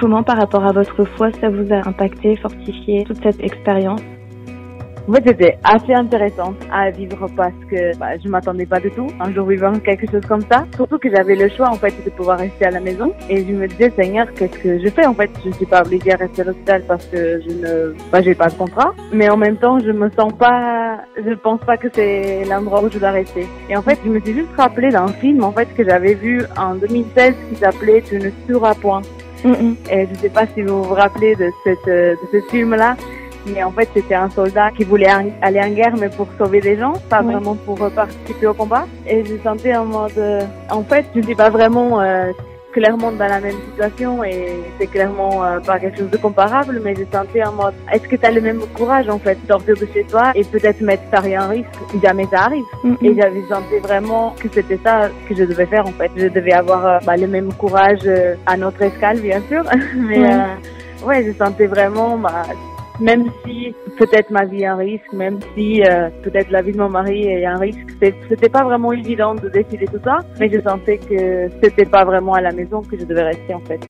Comment par rapport à votre foi ça vous a impacté, fortifié toute cette expérience en c'était assez intéressant à vivre parce que bah, je m'attendais pas du tout un jour vivant quelque chose comme ça. Surtout que j'avais le choix en fait de pouvoir rester à la maison et je me disais Seigneur, qu'est-ce que je fais en fait? Je ne suis pas obligée à rester à l'hôpital parce que je ne, bah, j'ai pas de contrat. Mais en même temps, je me sens pas, je pense pas que c'est l'endroit où je dois rester. Et en fait, je me suis juste rappelé d'un film en fait que j'avais vu en 2016 qui s'appelait Tu ne tueras point. Et je sais pas si vous vous rappelez de cette de ce film là mais en fait c'était un soldat qui voulait aller en guerre mais pour sauver des gens, pas vraiment pour participer au combat. Et je sentais en mode, euh, en fait je ne suis pas vraiment euh, clairement dans la même situation et c'est clairement euh, pas quelque chose de comparable, mais je sentais en mode, est-ce que tu as le même courage en fait, sortir de chez toi et peut-être mettre ta vie en risque? Jamais ça arrive. Et j'avais senti vraiment que c'était ça que je devais faire en fait. Je devais avoir bah, le même courage à notre escale bien sûr, mais ouais, je sentais vraiment bah, même si peut-être ma vie est un risque, même si euh, peut-être la vie de mon mari est un risque, c'était pas vraiment évident de décider tout ça, mais je sentais que c'était pas vraiment à la maison que je devais rester en fait.